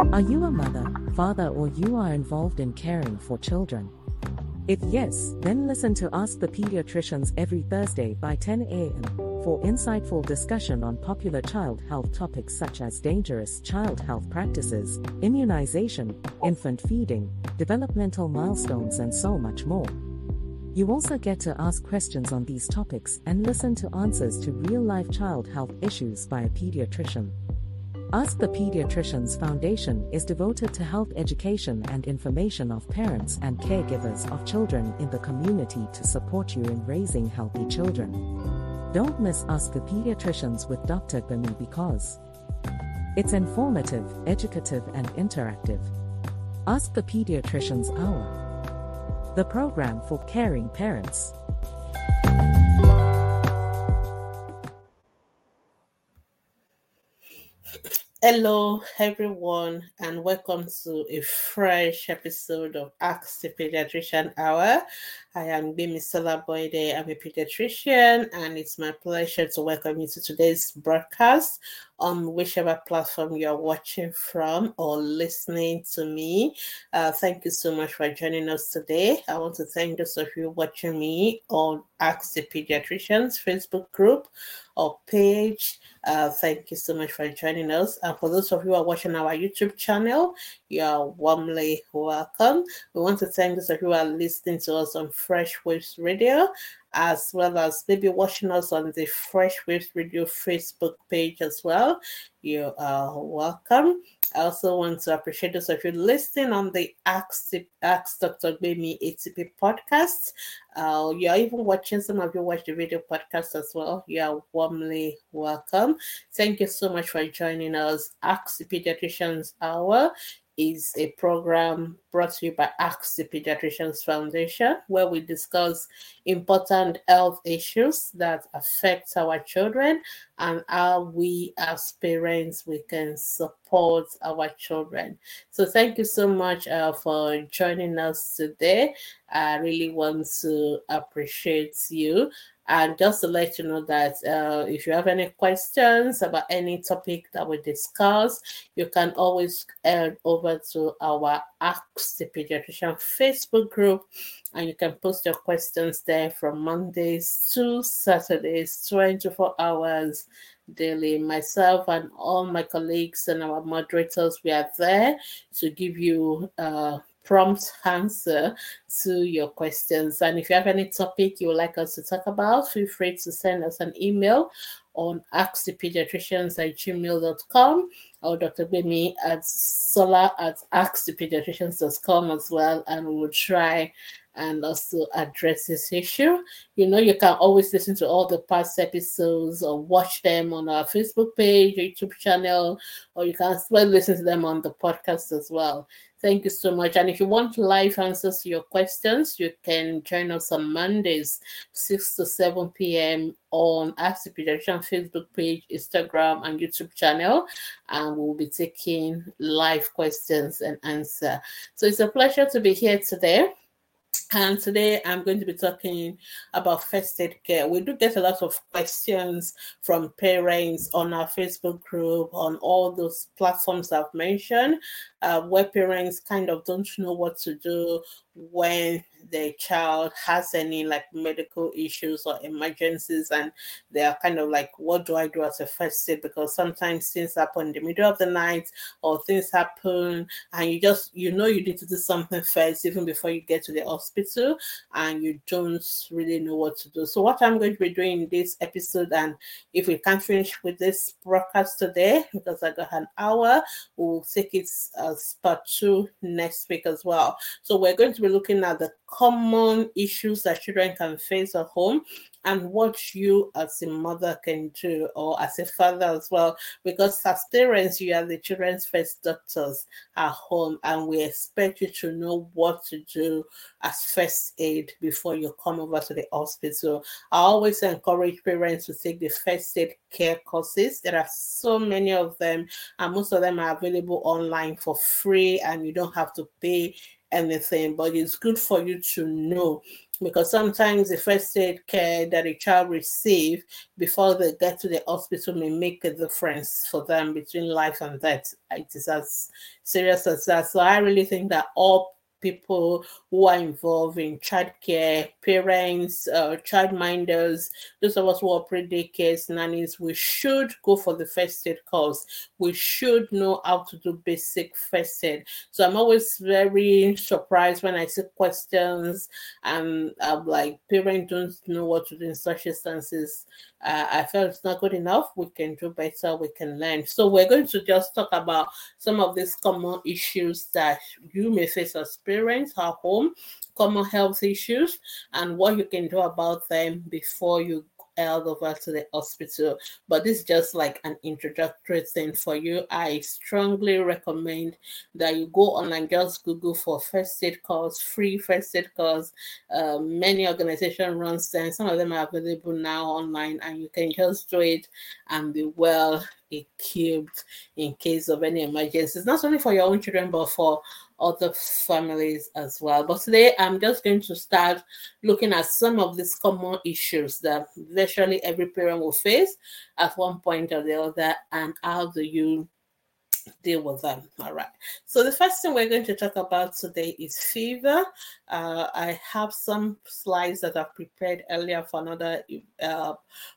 Are you a mother, father, or you are involved in caring for children? If yes, then listen to Ask the Pediatricians every Thursday by 10 a.m. for insightful discussion on popular child health topics such as dangerous child health practices, immunization, infant feeding, developmental milestones, and so much more. You also get to ask questions on these topics and listen to answers to real life child health issues by a pediatrician. Ask the Pediatricians Foundation is devoted to health education and information of parents and caregivers of children in the community to support you in raising healthy children. Don't miss Ask the Pediatricians with Dr. Gbemi because it's informative, educative, and interactive. Ask the Pediatricians Hour the program for caring parents. Hello, everyone, and welcome to a fresh episode of Ask the Pediatrician Hour. I am Gbemisola Boyede. I'm a pediatrician, and it's my pleasure to welcome you to today's broadcast on whichever platform you're watching from or listening to me. Uh, thank you so much for joining us today. I want to thank those of you watching me on Ask the Pediatricians Facebook group or page. Uh, thank you so much for joining us. And for those of you who are watching our YouTube channel, you are warmly welcome. We want to thank those of you who are listening to us on Fresh Waves Radio as well as maybe watching us on the Fresh Waves Radio Facebook page as well. You are welcome. I also want to appreciate those of you listening on the Ask, Ask Dr. Gbemi ATP podcast. Uh, you are even watching, some of you watch the video podcast as well. You are warmly welcome. Thank you so much for joining us. Ask Pediatricians Hour is a program brought to you by Ask the Pediatricians Foundation, where we discuss important health issues that affect our children and how we as parents we can support our children. So thank you so much uh, for joining us today. I really want to appreciate you. And just to let you know that uh, if you have any questions about any topic that we discuss, you can always head over to our Ask the Pediatrician Facebook group and you can post your questions there from Mondays to Saturdays, 24 hours daily. Myself and all my colleagues and our moderators, we are there to give you uh, prompt answer to your questions. And if you have any topic you would like us to talk about, feel free to send us an email on askthepediatricians at gmail.com or Dr. Bemi at solar at askthepediatricians.com as well. And we will try and also address this issue. You know, you can always listen to all the past episodes or watch them on our Facebook page, YouTube channel, or you can as well listen to them on the podcast as well. Thank you so much. And if you want live answers to your questions, you can join us on Mondays, 6 to 7 p.m. on the Pediatrician Facebook page, Instagram, and YouTube channel. And we'll be taking live questions and answer. So it's a pleasure to be here today. And today I'm going to be talking about first aid care. We do get a lot of questions from parents on our Facebook group, on all those platforms I've mentioned, uh, where parents kind of don't know what to do when their child has any like medical issues or emergencies and they are kind of like what do i do as a first aid? Because sometimes things happen in the middle of the night or things happen and you just you know you need to do something first even before you get to the hospital and you don't really know what to do. So what i'm going to be doing in this episode and if we can't finish with this broadcast today because i got an hour we'll take it as part two next week as well. So we're going to be looking at the common issues that children can face at home and what you as a mother can do or as a father as well because as parents you are the children's first doctors at home and we expect you to know what to do as first aid before you come over to the hospital. I always encourage parents to take the first aid care courses. There are so many of them and most of them are available online for free and you don't have to pay anything, but it's good for you to know because sometimes the first aid care that a child receive before they get to the hospital may make a difference for them between life and death. It is as serious as that. So I really think that all people who are involved in childcare, parents, uh, childminders, those of us who operate daycares, nannies, we should go for the first aid course. We should know how to do basic first aid. So I'm always very surprised when I see questions and I'm like, parents don't know what to do in such instances. Uh, I felt it's not good enough. We can do better. We can learn. So we're going to just talk about some of these common issues that you may face as parents at home, common health issues, and what you can do about them before you held over to the hospital. But this is just like an introductory thing for you. I strongly recommend that you go on and just Google for first aid calls, free first aid calls. Uh, many organizations run them. Some of them are available now online, and you can just do it and be well equipped in case of any emergencies. Not only for your own children, but for other families as well. But today I'm just going to start looking at some of these common issues that virtually every parent will face at one point or the other, and how do you deal with them. All right. So the first thing we're going to talk about today is fever. Uh, I have some slides that I've prepared earlier for another uh,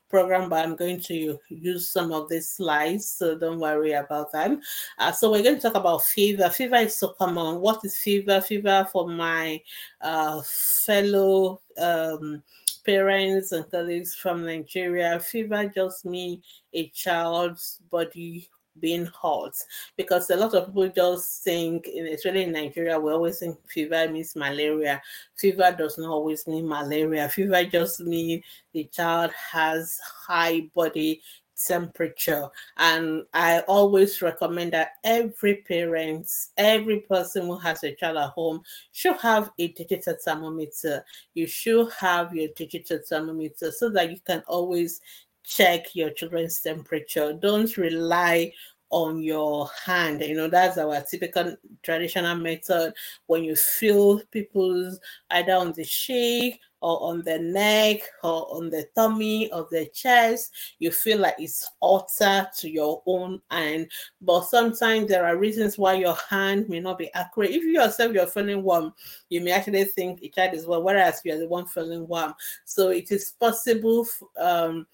program, but I'm going to use some of these slides, so don't worry about them. Uh, so we're going to talk about fever. Fever is so common. What is fever? Fever for my uh, fellow um, parents and colleagues from Nigeria. Fever just means a child's body being hot because a lot of people just think, in especially in Nigeria, we always think fever means malaria. Fever does not always mean malaria. Fever just means the child has high body temperature and i always recommend that every parent every person who has a child at home should have a digital thermometer you should have your digital thermometer so that you can always check your children's temperature. Don't rely on your hand. You know, that's our typical traditional method. When you feel people's either on the cheek or on the neck or on the tummy or the chest, you feel like it's hotter to your own hand. But sometimes there are reasons why your hand may not be accurate. If you yourself you're feeling warm, you may actually think a child is warm, whereas you're the one feeling warm. So it is possible. Um,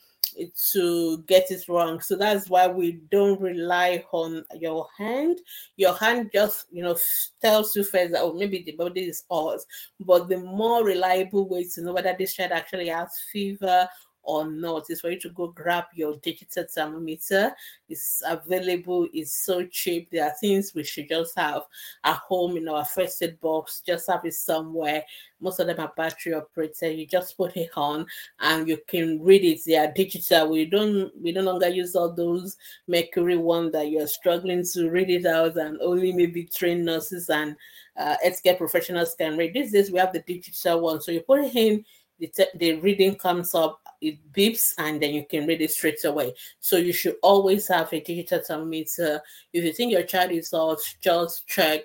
to get it wrong. So that's why we don't rely on your hand. Your hand just, you know, tells you first that, oh, maybe the body is hot. But the more reliable way to know whether this child actually has fever or not is for you to go grab your digital thermometer. It's available, it's so cheap. There are things we should just have at home in our first aid box, just have it somewhere. Most of them are battery operated. You just put it on and you can read it. They are digital. We don't we no longer use all those mercury one that you're struggling to read it out and only maybe trained nurses and uh, healthcare professionals can read. These days we have the digital one. So you put it in the, the reading comes up, it beeps, and then you can read it straight away. So you should always have a digital thermometer. If you think your child is out, just check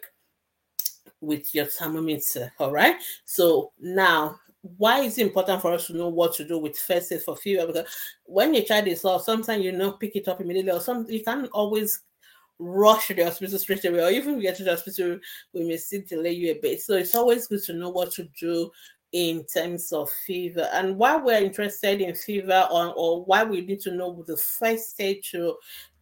with your thermometer. All right. So now why is it important for us to know what to do with first aid for fever? Because when your child is off, sometimes you know pick it up immediately, or some you can't always rush to the hospital straight away, or even get to the hospital, we may still delay you a bit. So it's always good to know what to do in terms of fever. And why we're interested in fever or, or why we need to know the first stage to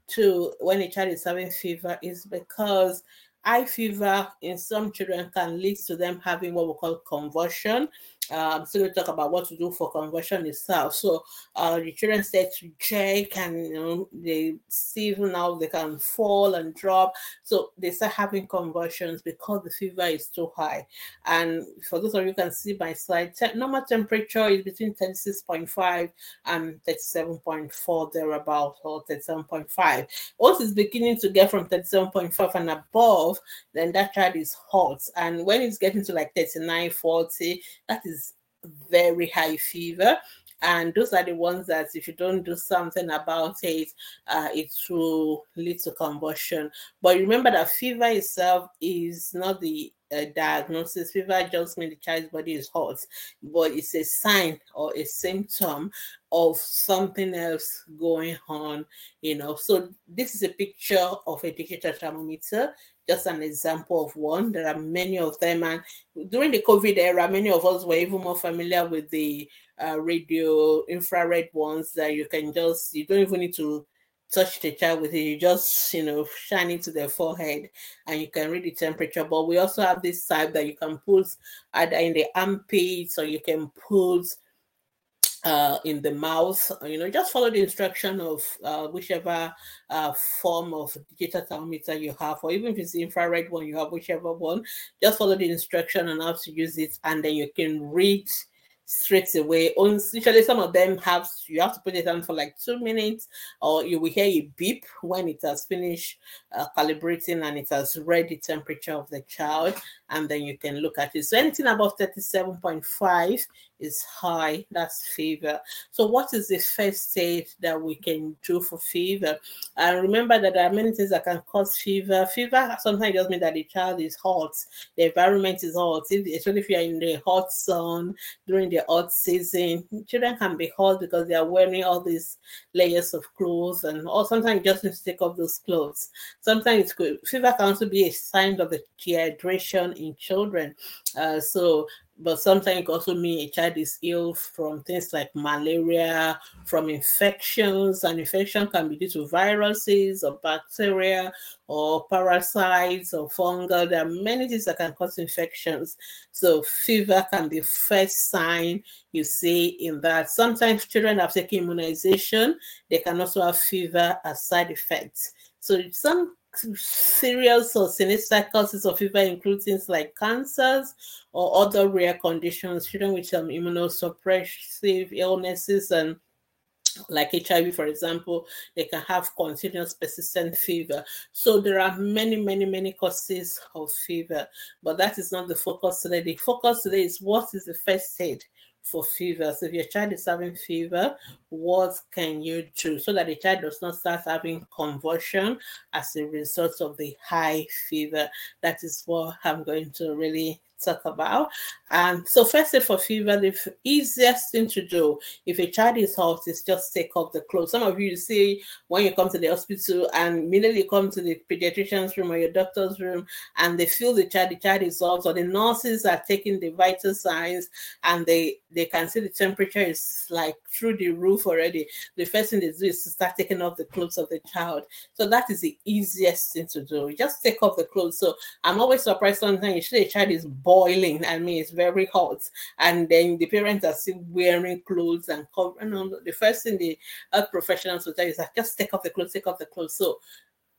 to when a child is having fever is because eye fever in some children can lead to them having what we call convulsion um, so we talk about what to do for convulsion itself. So uh, the children start to check and you know they see now they can fall and drop. So they start having convulsions because the fever is too high. And for those of you can see my slide, te- normal temperature is between 36.5 and 37.4 thereabout or 37.5. Once it's beginning to get from 37.5 and above, then that child is hot. And when it's getting to like 39, 40, that is very high fever and those are the ones that if you don't do something about it uh, it will lead to combustion but remember that fever itself is not the a diagnosis. Fever just means the child's body is hot, but it's a sign or a symptom of something else going on, you know. So this is a picture of a digital thermometer, just an example of one. There are many of them, and during the COVID era, many of us were even more familiar with the uh, radio infrared ones that you can just you don't even need to touch the child with it. You just, you know, shine into their forehead and you can read the temperature. But we also have this type that you can put either in the armpits or you can put uh, in the mouth. You know, just follow the instruction of uh, whichever uh, form of digital thermometer you have, or even if it's the infrared one you have, whichever one. Just follow the instruction on how to use it, and then you can read straight away. Usually, some of them have you have to put it on for like two minutes, or you will hear a beep when it has finished uh, calibrating and it has read the temperature of the child, and then you can look at it. So anything above thirty-seven point five is high. That's fever. So what is the first aid that we can do for fever? And remember that there are many things that can cause fever. Fever sometimes just means that the child is hot, the environment is hot. Especially if you're in the hot sun during the hot season, children can be hot because they are wearing all these layers of clothes, and or sometimes just need to take off those clothes. Sometimes. Fever can also be a sign of the dehydration in children. Uh, so but sometimes it also mean a child is ill from things like malaria, from infections, and infection can be due to viruses or bacteria or parasites or fungal. There are many things that can cause infections. So fever can be first sign you see in that. Sometimes children have taken immunization. They can also have fever as side effects. So some serious or sinister causes of fever include things like cancers or other rare conditions, children with some immunosuppressive illnesses and like HIV, for example, they can have continuous persistent fever. So there are many, many, many causes of fever, but that is not the focus today. The focus today is what is the first aid for fever. So if your child is having fever, what can you do so that the child does not start having convulsion as a result of the high fever? That is what I'm going to really talk about. And so, first for fever, the easiest thing to do if a child is hot is just take off the clothes. Some of you see when you come to the hospital and immediately come to the pediatrician's room or your doctor's room and they feel the child, the child is hot, or the nurses are taking the vital signs and they they can see the temperature is like through the roof already. The first thing they do is to start taking off the clothes of the child. So that is the easiest thing to do. just take off the clothes. So I'm always surprised sometimes you see a child is boiling. I mean, it's very hot, and then the parents are still wearing clothes and covering. The first thing the health professionals will tell you is just take off the clothes, take off the clothes. So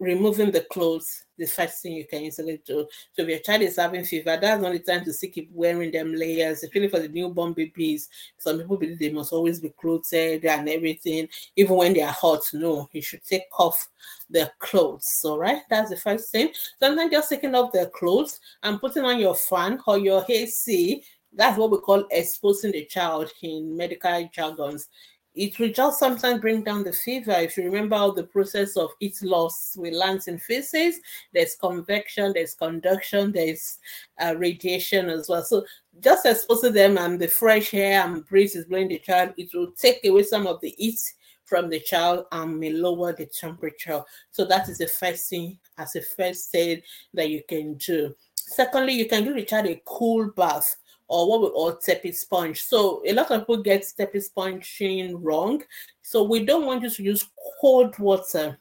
removing the clothes the first thing you can easily do. So if your child is having fever, that's only time to see keep wearing them layers, especially for the newborn babies. Some people believe they must always be clothed and everything, even when they are hot. No, you should take off their clothes. All right, that's the first thing. Sometimes just taking off their clothes and putting on your fan or your AC. That's what we call exposing the child in medical jargons it will just sometimes bring down the fever. If you remember how the process of heat loss we learned in physics, there's convection, there's conduction, there's uh, radiation as well. So just exposing them and the fresh air and breeze is blowing the child, it will take away some of the heat from the child and may lower the temperature. So that is the first thing as a first aid that you can do. Secondly, you can give the child a cool bath or what we call tepid sponge. So a lot of people get tepid sponging wrong. So we don't want you to use cold water.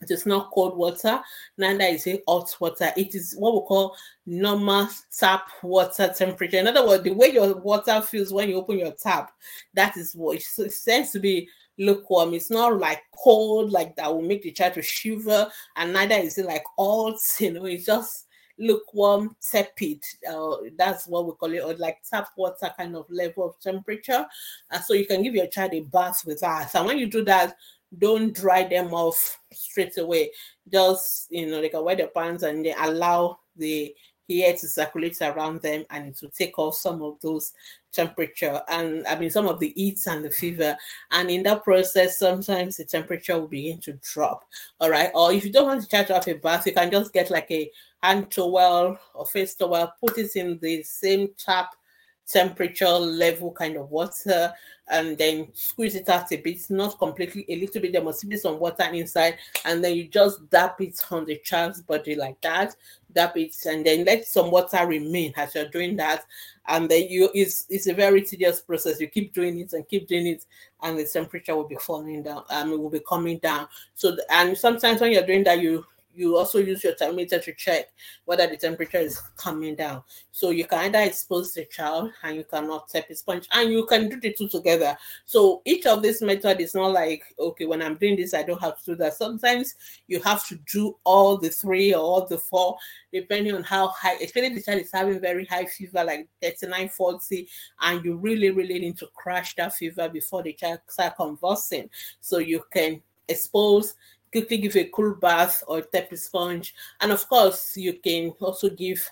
It is not cold water, neither is it hot water. It is what we call normal tap water temperature. In other words, the way your water feels when you open your tap, that is what it tends to be lukewarm. It's not like cold, like that will make the child to shiver, and neither is it like hot, you know, it's just lukewarm, tepid. Uh, that's what we call it, or like tap water kind of level of temperature. Uh, so you can give your child a bath with that. And when you do that, don't dry them off straight away. Just you know, they can wear their pants and they allow the air to circulate around them and will take off some of those temperature and I mean some of the heat and the fever. And in that process, sometimes the temperature will begin to drop. All right. Or if you don't want to charge off a bath, you can just get like a hand towel or face towel, put it in the same tap temperature level kind of water and then squeeze it out a bit, not completely, a little bit. There must be some water inside, and then you just dab it on the child's body like that, dab it, and then let some water remain as you're doing that. And then you, it's it's a very tedious process. You keep doing it and keep doing it, and the temperature will be falling down. Um, it will be coming down. So, and sometimes when you're doing that, you you also use your thermometer to check whether the temperature is coming down. So you can either expose the child and you cannot tepid sponge, and you can do the two together. So each of this method is not like okay, when I'm doing this, I don't have to do that. Sometimes you have to do all the three or all the four, depending on how high, especially the child is having very high fever, like 39, 40, and you really, really need to crash that fever before the child start convulsing. So you can expose quickly give a cool bath or tepid sponge. And of course, you can also give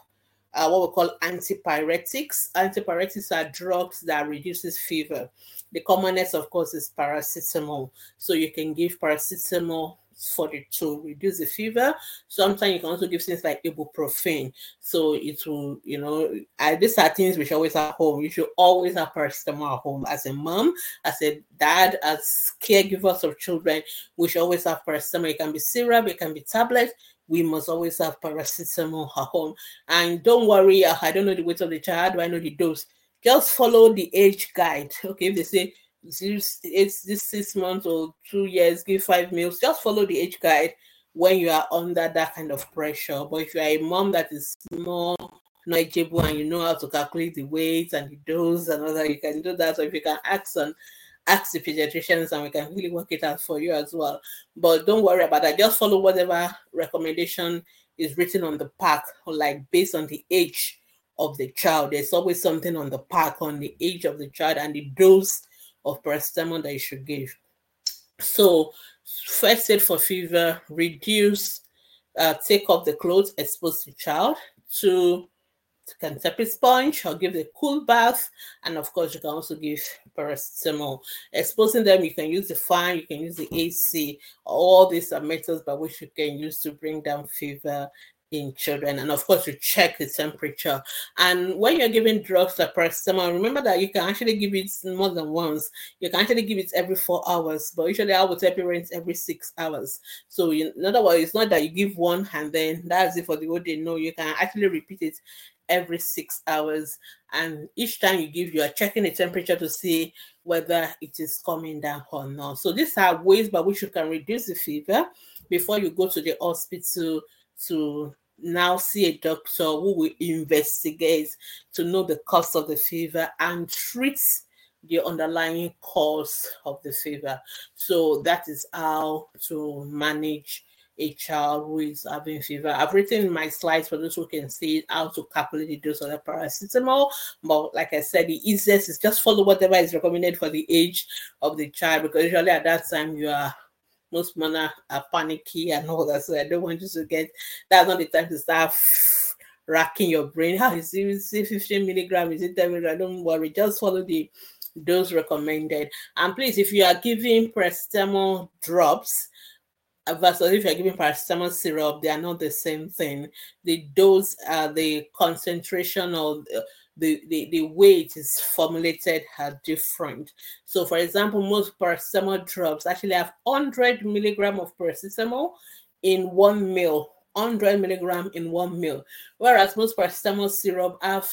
uh, what we call antipyretics. Antipyretics are drugs that reduces fever. The commonest, of course, is paracetamol. So you can give paracetamol for the to reduce the fever. Sometimes you can also give things like ibuprofen. So it will, you know, I, these are things which always at home. You should always have paracetamol at home. As a mom, as a dad, as caregivers of children, we should always have paracetamol. It can be syrup, it can be tablet. We must always have paracetamol at home. And don't worry, I don't know the weight of the child. I know the dose? Just follow the age guide. Okay, if they say it's this six months or two years, give five meals. Just follow the age guide when you are under that kind of pressure. But if you are a mom that is more knowledgeable and you know how to calculate the weight and the dose and all that, you can do that. Or if you can ask on ask the pediatricians and we can really work it out for you as well. But don't worry about that. Just follow whatever recommendation is written on the pack like based on the age of the child. There's always something on the pack on the age of the child and the dose of paracetamol that you should give. So, first aid for fever, reduce, uh, take off the clothes, expose the child to can tepid sponge or give a cool bath. And of course, you can also give paracetamol. Exposing them, you can use the fan, you can use the AC. All these are methods by which you can use to bring down fever in children and of course you check the temperature. And when you're giving drugs like paracetamol remember that you can actually give it more than once. You can actually give it every four hours but usually i would tell parents every six hours. So in other words it's not that you give one and then that's it for the whole day. No you can actually repeat it every six hours. And each time you give you are checking the temperature to see whether it is coming down or not. So these are ways by which you can reduce the fever before you go to the hospital to now see a doctor who will investigate to know the cause of the fever and treat the underlying cause of the fever. So that is how to manage a child who is having fever. I've written my slides for those who can see how to calculate the dose of the paracetamol. But like I said, the easiest is just follow whatever is recommended for the age of the child because usually at that time you are most men are, are panicky and all that. So I don't want you to get that's not the time to start racking your brain. How is it 15 milligram? Is it 10 milligram? Don't worry, just follow the dose recommended. And please, if you are giving paracetamol drops, uh, versus if you're giving paracetamol syrup, they are not the same thing. The dose, uh, the concentration of the, the, the way it is formulated are different. So, for example, most paracetamol drops actually have 100 milligram of paracetamol in one meal, 100 milligram in one meal, whereas most paracetamol syrup have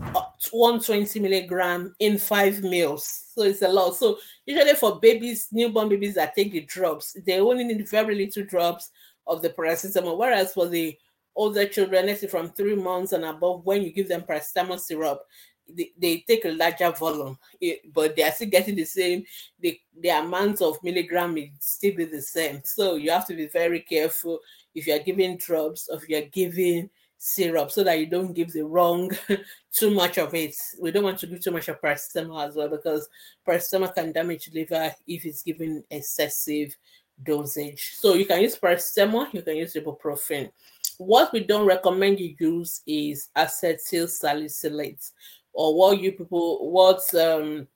uh, 120 milligram in five meals. So it's a lot. So usually for babies, newborn babies that take the drops, they only need very little drops of the paracetamol. Whereas for the older children, let's say from three months and above, when you give them paracetamol syrup, they, they take a larger volume, it, but they are still getting the same, the, the amount of milligram is still be the same. So you have to be very careful if you are giving drops, if you are giving syrup, so that you don't give the wrong too much of it. We don't want to give too much of paracetamol as well, because paracetamol can damage liver if it's given excessive dosage. So you can use paracetamol, you can use ibuprofen. What we don't recommend you use is acetyl salicylate. or what you people what um,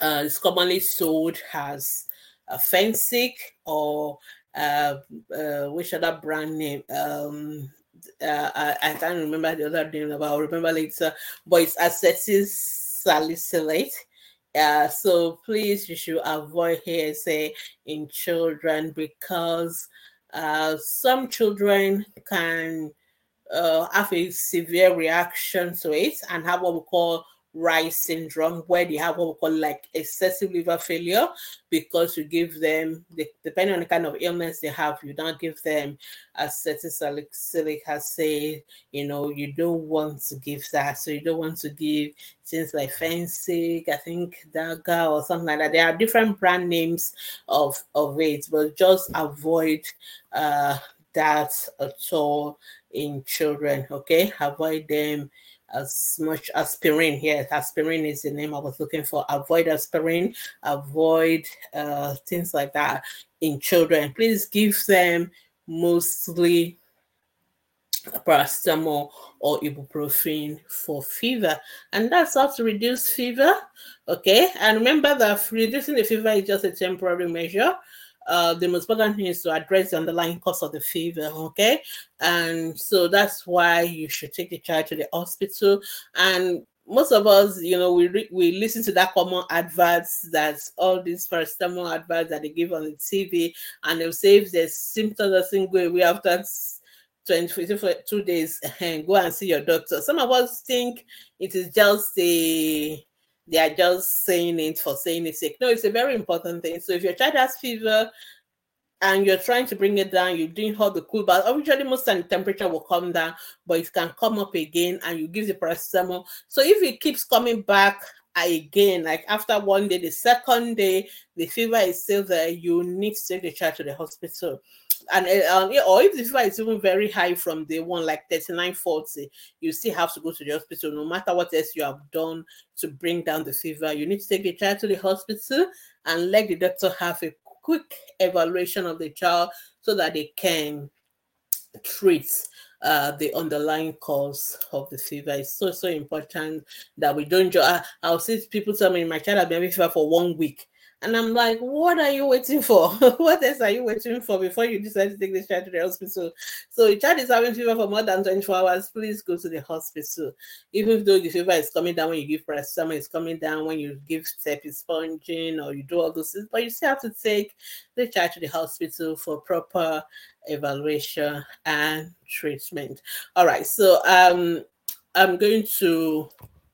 uh, is commonly sold as a Fensic or uh, uh, which other brand name? Um, uh, I, I, can't remember the other name, but I'll remember later. But it's acetyl salicylate. Uh, so please, you should avoid here say in children because uh, some children can uh, have a severe reaction to it and have what we call Reye syndrome, where they have what we call like excessive liver failure because you give them, depending on the kind of illness they have, you don't give them acetylsalicylic acid. You know, you don't want to give that. So you don't want to give things like Fensic, I think Daga or something like that. There are different brand names of, of it, but just avoid uh, that at all in children, okay? Avoid them as much aspirin. Yes, aspirin is the name I was looking for. Avoid aspirin, avoid uh, things like that in children. Please give them mostly paracetamol or ibuprofen for fever. And that's how to reduce fever. Okay. And remember that reducing the fever is just a temporary measure uh, the most important thing is to address the underlying cause of the fever, okay? And so that's why you should take the child to the hospital. And most of us, you know, we re- we listen to that common adverts that's all these paracetamol adverts that they give on the TV, and they'll say if the symptom doesn't go away after 20, two days, and go and see your doctor. Some of us think it is just a they are just saying it for saying it's sake. No, it's a very important thing. So if your child has fever and you're trying to bring it down, you're doing hot the cool bath. Usually, most time the temperature will come down, but it can come up again, and you give the paracetamol. So if it keeps coming back again, like after one day, the second day, the fever is still there, you need to take the child to the hospital and uh, um, or if the fever is even very high from day one, like 39, 40, you still have to go to the hospital. No matter what else you have done to bring down the fever, you need to take the child to the hospital and let the doctor have a quick evaluation of the child so that they can treat uh, the underlying cause of the fever. It's so so important that we don't. I, I'll see people tell me my child has been fever for one week. And I'm like, what are you waiting for? what else are you waiting for before you decide to take this child to the hospital? So if child is having fever for more than 24 hours, please go to the hospital. Even though the fever is coming down when you give paracetamol, it's coming down when you give ceftriaxone or you do all those things, but you still have to take the child to the hospital for proper evaluation and treatment. All right, so um I'm going to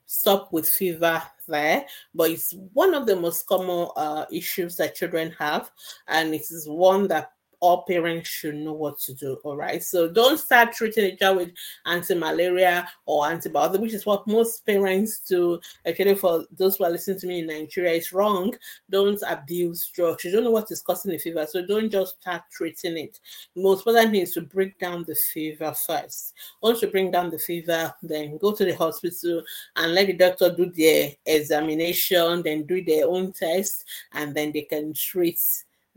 stop with fever there, but it's one of the most common uh, issues that children have, and it is one that all parents should know what to do. All right. So don't start treating a child with anti-malaria or antibiotic, which is what most parents do. Actually, for those who are listening to me in Nigeria, it's wrong. Don't abuse drugs. You don't know what is causing the fever. So don't just start treating it. Most important thing is to bring down the fever first. Once you bring down the fever, then go to the hospital and let the doctor do their examination, then do their own test, and then they can treat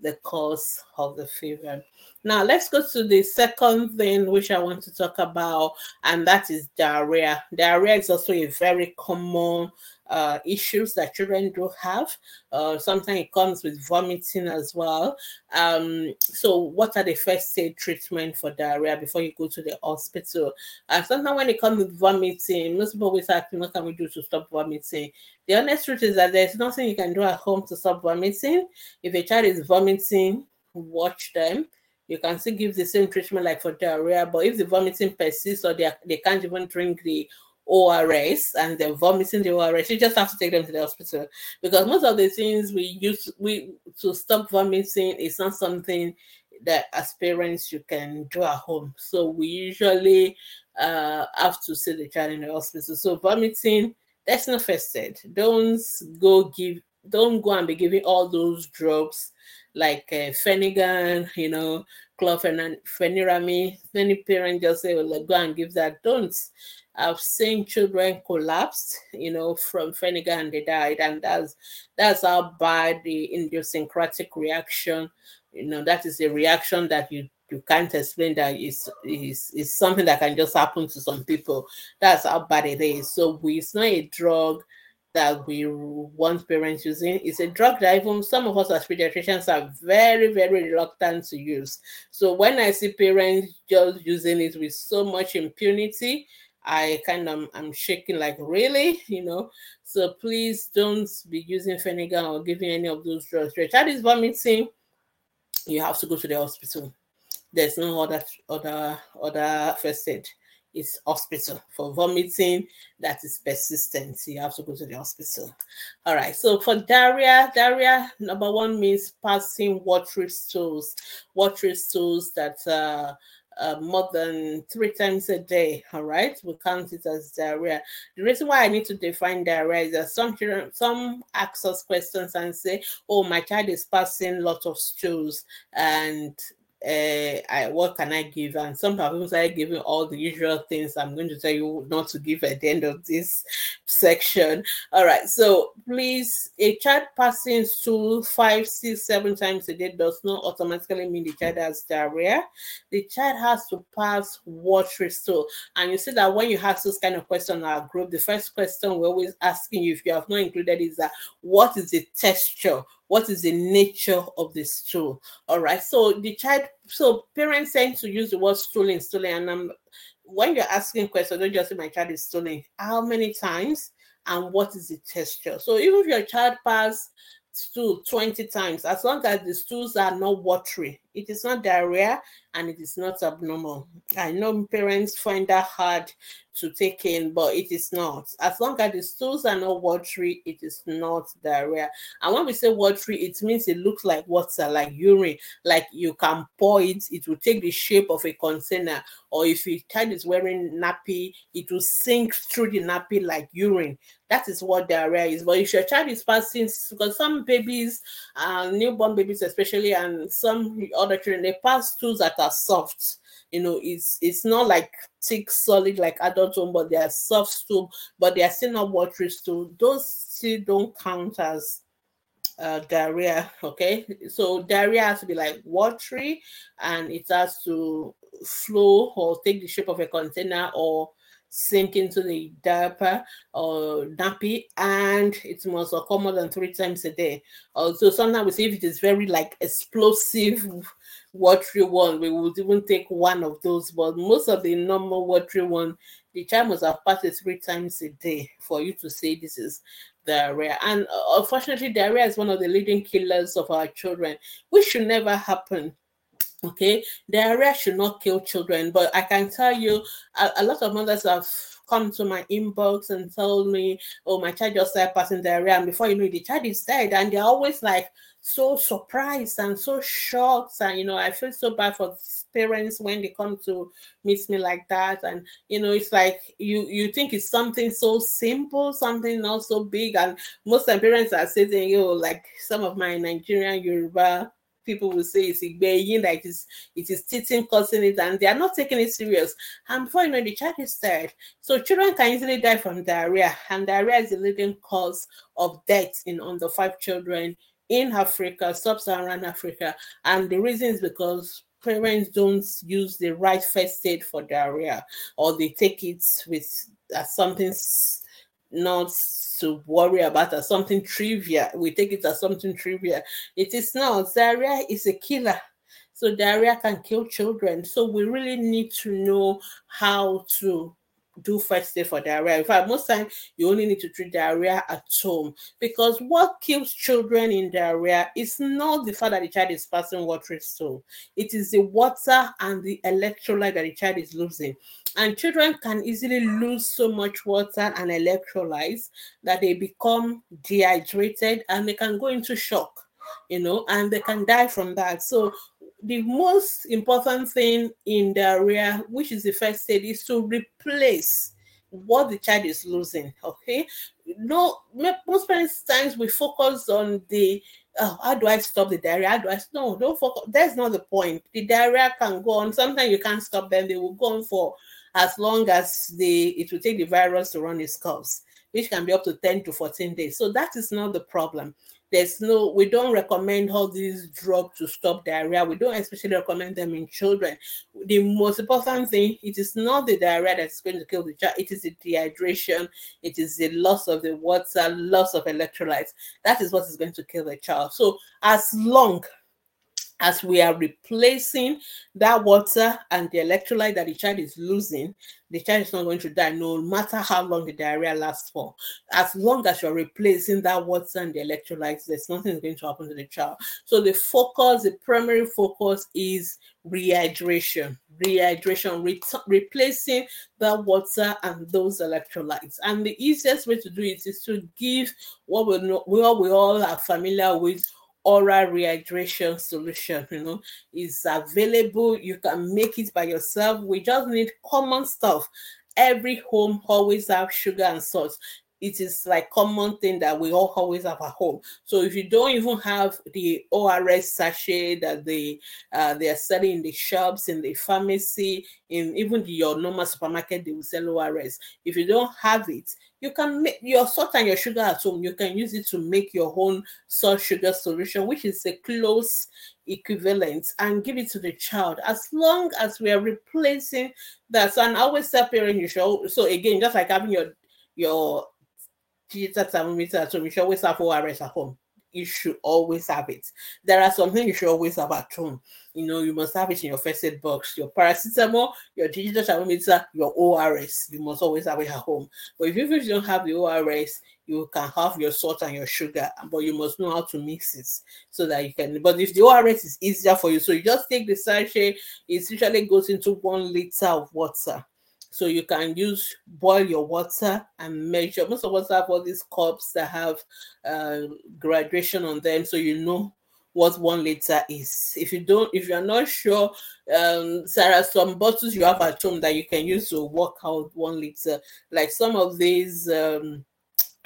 the cause of the fever. Now, let's go to the second thing which I want to talk about, and that is diarrhea. Diarrhea is also a very common uh, issues that children do have. Uh, sometimes it comes with vomiting as well. Um, so, what are the first aid treatment for diarrhea before you go to the hospital? And sometimes when it comes with vomiting, most people always ask what can we do to stop vomiting? The honest truth is that there's nothing you can do at home to stop vomiting. If a child is vomiting, watch them you can still give the same treatment like for diarrhea, but if the vomiting persists or they, they can't even drink the ORS and they're vomiting the ORS, you just have to take them to the hospital because most of the things we use we to stop vomiting is not something that as parents you can do at home. So we usually uh, have to see the child in the hospital. So vomiting, that's not first aid. Don't go give, don't go and be giving all those drugs like uh, Phenergan, you know, chlorpheniramine. Many parents just say, well, go and give that. Don't. I've seen children collapse, you know, from Phenergan and they died. And that's that's how bad the idiosyncratic reaction, you know, that is a reaction that you you can't explain that it's, it's, it's something that can just happen to some people. That's how bad it is. So we, it's not a drug that we want parents using. It's a drug that even some of us as pediatricians are very, very reluctant to use. So when I see parents just using it with so much impunity, I kind of I'm shaking like really, you know. So please don't be using Phenergan or giving any of those drugs. Your child is vomiting, you have to go to the hospital. There's no other other other first aid. It's hospital for vomiting that is persistent. You have to go to the hospital. All right. So for diarrhea, diarrhea number one means passing watery stools, watery stools that uh, uh, more than three times a day. All right, we count it as diarrhea. The reason why I need to define diarrhea is that some children, some ask us questions and say, "Oh, my child is passing lots of stools," and uh, I, what can I give? And some people started giving all the usual things I'm going to tell you not to give at the end of this section. All right, so please, a child passing stool five, six, seven times a day does not automatically mean the child has diarrhea. The child has to pass watery stool. And you see that when you ask this kind of question in our group, the first question we're always asking you, if you have not included, is that what is the texture? What is the nature of the stool all right so the child so parents tend to use the word stooling stooling and um, when you're asking questions don't just say my child is stooling how many times and what is the texture? So even if your child pass stool 20 times as long as the stools are not watery it is not diarrhea and it is not abnormal i know parents find that hard to take in, but it is not. As long as the stools are not watery, it is not diarrhea. And when we say watery, it means it looks like water, like urine, like you can pour it, it will take the shape of a container. Or if your child is wearing nappy, it will sink through the nappy like urine. That is what diarrhea is. But if your child is passing, because some babies, uh, newborn babies especially, and some other children, they pass stools that are soft. You know it's it's not like thick solid like adult one but they are soft stool but they are still not watery stool those still don't count as uh, diarrhea okay? So diarrhea has to be like watery and it has to flow or take the shape of a container or sink into the diaper or nappy and it must occur more than three times a day also sometimes we see if it is very like explosive watery one, we would even take one of those. But most of the normal watery one, the child must have passed it three times a day for you to say this is diarrhea. And uh, unfortunately, diarrhea is one of the leading killers of our children, which should never happen. Okay, diarrhea should not kill children, but I can tell you a, a lot of mothers have come to my inbox and told me, oh, my child just started passing diarrhea. And before you know it, the child is dead. And they're always like so surprised and so shocked. And, you know, I feel so bad for parents when they come to meet me like that. And, you know, it's like you you think it's something so simple, something not so big. And most parents are saying, you know, like some of my Nigerian Yoruba people will say it's igbeyin, like it's it is teething causing it, and they are not taking it serious. And before you know, the child is dead. So children can easily die from diarrhea, and diarrhea is the leading cause of death in under five children in Africa, sub-Saharan Africa, and the reason is because parents don't use the right first aid for diarrhea, or they take it with uh, something not to worry about as something trivial. We take it as something trivial. It is not. Diarrhea is a killer. So diarrhea can kill children. So we really need to know how to do first aid for diarrhea. In fact, most time you only need to treat diarrhea at home because what kills children in diarrhea is not the fact that the child is passing watery stool. It is the water and the electrolyte that the child is losing. And children can easily lose so much water and electrolytes that they become dehydrated and they can go into shock, you know, and they can die from that. So the most important thing in diarrhea, which is the first aid, is to replace what the child is losing. Okay, no, most parents times we focus on the oh, how do I stop the diarrhea? How do I no, don't focus. That's not the point. The diarrhea can go on. Sometimes you can't stop them. They will go on for as long as the it will take the virus to run its course, which can be up to 10 to 14 days. So that is not the problem. There's no we don't recommend all these drugs to stop diarrhea. We don't especially recommend them in children. The most important thing it is not the diarrhea that's going to kill the child. It is the dehydration. It is the loss of the water loss of electrolytes. That is what is going to kill the child. So as long as we are replacing that water and the electrolyte that the child is losing, the child is not going to die no matter how long the diarrhea lasts for. As long as you're replacing that water and the electrolytes, there's nothing going to happen to the child. So the focus, the primary focus is rehydration, rehydration, re- replacing the water and those electrolytes. And the easiest way to do it is to give what we know, what we all are familiar with oral rehydration solution you know is available. You can make it by yourself. We just need common stuff. Every home always have sugar and salt it is like common thing that we all always have at home. So if you don't even have the ORS sachet that they uh, they are selling in the shops, in the pharmacy, in even your normal supermarket, they will sell ORS. If you don't have it, you can make your salt and your sugar at home. You can use it to make your own salt sugar solution, which is a close equivalent, and give it to the child. As long as we are replacing that, so and I always tell parents you. So again, just like having your your thermometer at home, you should always have ORS at home. You should always have it. There are some things you should always have at home. You know, you must have it in your first aid box, your paracetamol, your digital thermometer, your ORS. You must always have it at home. But if you don't have the ORS, you can have your salt and your sugar, but you must know how to mix it so that you can. But if the ORS is easier for you, so you just take the sachet, it usually goes into one liter of water so you can use boil your water and measure. Most of us have all these cups that have uh, graduation on them, so you know what one liter is. If you don't, if you're not sure, um, there are some bottles you have at home that you can use to work out one liter. Like some of these um,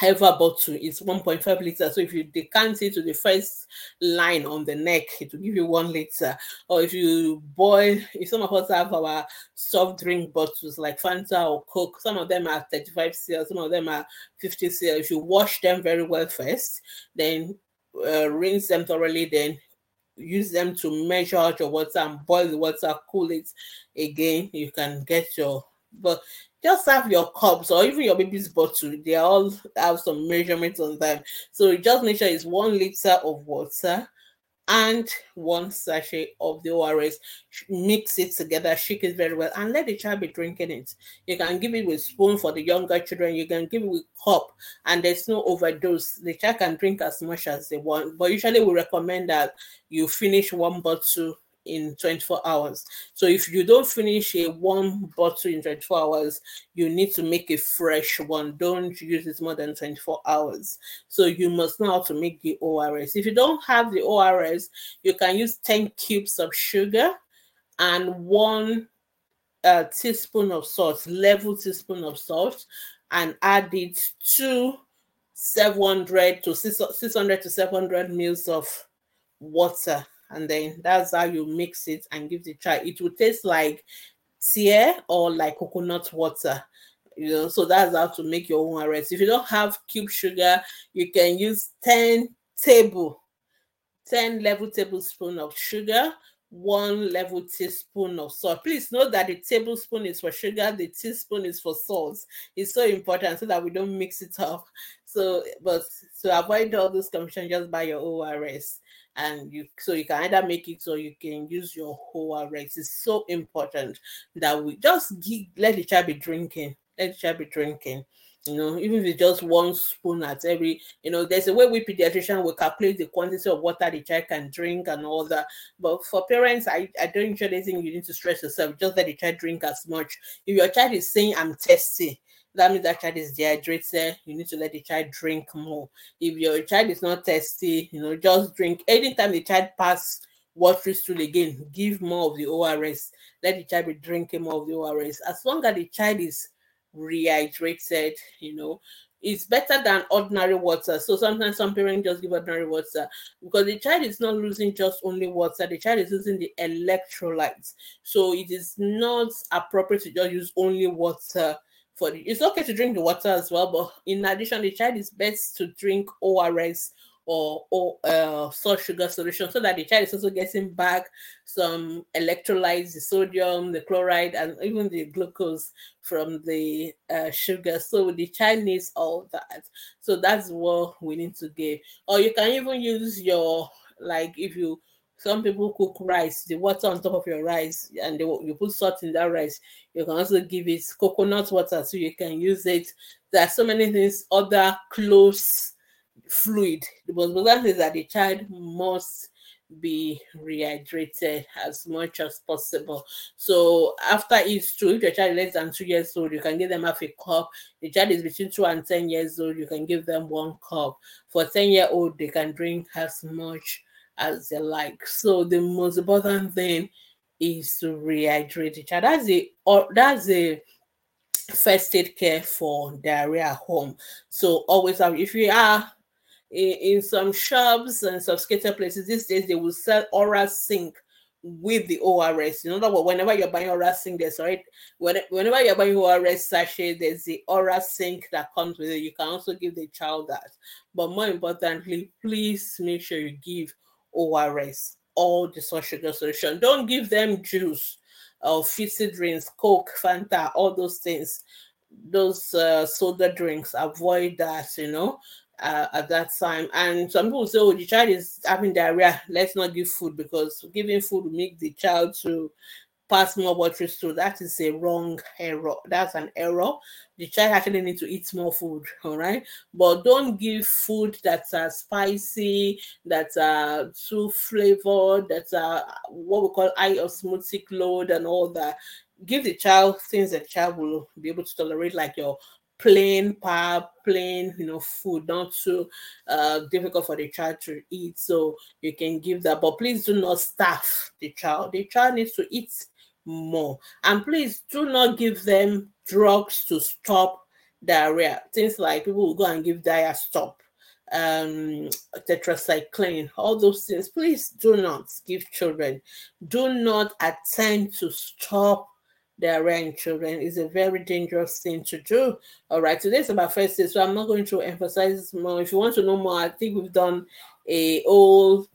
Eva bottle is 1.5 liter. So if you decant it to the first line on the neck, it will give you one liter. Or if you boil, if some of us have our soft drink bottles like Fanta or Coke, some of them are 35 cl, some of them are 50 cl. If you wash them very well first, then uh, rinse them thoroughly, then use them to measure out your water and boil the water, cool it again. You can get your but just have your cups or even your baby's bottle, they all have some measurements on them. So just make sure it's one liter of water and one sachet of the ORS. Mix it together, shake it very well, and let the child be drinking it. You can give it with spoon for the younger children. You can give it with cup, and there's no overdose. The child can drink as much as they want, but usually we recommend that you finish one bottle in 24 hours. So if you don't finish a one bottle in 24 hours, you need to make a fresh one. Don't use it more than 24 hours. So you must know how to make the ORS. If you don't have the ORS, you can use 10 cubes of sugar and one uh, teaspoon of salt, level teaspoon of salt, and add it to 700 to 600 to 700 mils of water and then that's how you mix it and give the try. It will taste like tear or like coconut water. You know, so that's how to make your own RS. If you don't have cube sugar, you can use 10 table, 10 level tablespoon of sugar, one level teaspoon of salt. Please note that the tablespoon is for sugar, the teaspoon is for salt. It's so important so that we don't mix it up. So, but to avoid all this confusion, just buy your ORS and you so you can either make it or you can use your whole rice. It's so important that we just give, let the child be drinking. Let the child be drinking. You know, even if it's just one spoon at every, you know, there's a way we pediatrician will calculate the quantity of water the child can drink and all that. But for parents, I, I don't usually think you need to stress yourself. Just let the child drink as much. If your child is saying I'm thirsty, that means that child is dehydrated. You need to let the child drink more. If your child is not thirsty, you know, just drink. Anytime the child pass water stool again, give more of the ORS. Let the child be drinking more of the ORS. As long as the child is rehydrated, you know, it's better than ordinary water. So sometimes some parents just give ordinary water because the child is not losing just only water, the child is losing the electrolytes. So it is not appropriate to just use only water for the, it's okay to drink the water as well, but in addition, the child is best to drink ORS or or uh, salt sugar solution so that the child is also getting back some electrolytes, the sodium, the chloride, and even the glucose from the uh, sugar. So the child needs all that. So that's what we need to give. Or you can even use your like if you some people cook rice, the water on top of your rice, and they, you put salt in that rice. You can also give it coconut water so you can use it. There are so many things, other close fluid. The most is that the child must be rehydrated as much as possible. So after each two, if your child is less than two years old, you can give them half a cup. The child is between two and ten years old, you can give them one cup. For 10 year old, they can drink as much as they like. So the most important thing is to rehydrate the child. That's the or that's the first aid care for diarrhea at home. So always have if you are in, in some shops and sophisticated places these days, they will sell Orazinc with the ORS. In other words, whenever you're buying Orazinc, there's right. When, whenever you're buying ORS sachet, there's the Orazinc that comes with it. You can also give the child that. But more importantly, please make sure you give ORS, all the sugar solution. Don't give them juice or fizzy drinks, Coke, Fanta, all those things. Those uh, soda drinks, avoid that, you know, uh, at that time. And some people say, oh, the child is having diarrhea, let's not give food because giving food will make the child to pass more water through. That is a wrong error. That's an error. The child actually needs to eat more food, all right? But don't give food that's uh, spicy, that's uh, too flavored, that's uh, what we call high osmotic load and all that. Give the child things that child will be able to tolerate, like your plain pap, plain you know food, not too uh, difficult for the child to eat. So you can give that, but please do not starve the child. The child needs to eat more. And please do not give them drugs to stop diarrhea. Things like people will go and give diastop, um, tetracycline, all those things. Please do not give children. Do not attempt to stop diarrhea in children. It's a very dangerous thing to do. All right, today's about first aid, so I'm not going to emphasize more. If you want to know more, I think we've done a whole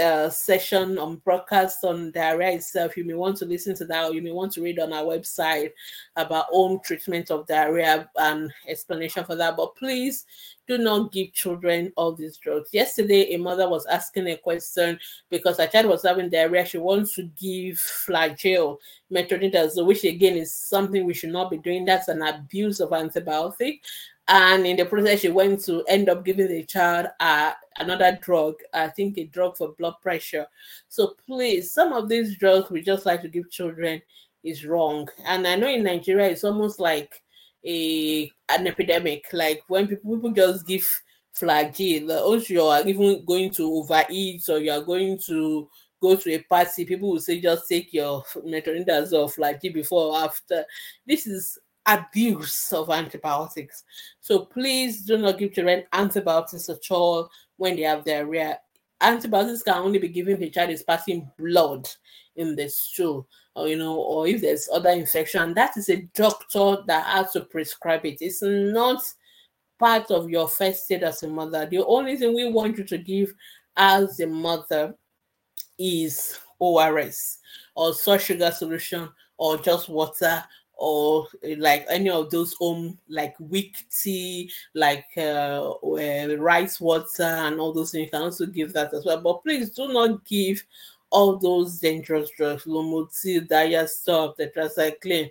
uh, session on broadcast on diarrhea itself, you may want to listen to that, or you may want to read on our website about home treatment of diarrhea and explanation for that. But please do not give children all these drugs. Yesterday, a mother was asking a question because her child was having diarrhea. She wants to give flagyl, metronidazole, which again is something we should not be doing. That's an abuse of antibiotic and in the process she went to end up giving the child uh, another drug i think a drug for blood pressure. So please some of these drugs we just like to give children is wrong. And i know in nigeria it's almost like a an epidemic. Like when people, people just give flagyl or you are even going to overeat or you are going to go to a party people will say just take your metronidazole flagyl before or after. This is abuse of antibiotics. So please do not give children antibiotics at all when they have diarrhea. Antibiotics can only be given if the child is passing blood in the stool, or you know, or if there's other infection. That is a doctor that has to prescribe it. It's not part of your first aid as a mother. The only thing we want you to give as a mother is ORS or salt sugar solution or just water or like any of those home like weak tea like uh, uh, rice water and all those things you can also give that as well. But please do not give all those dangerous drugs lomotil diastop tetracycline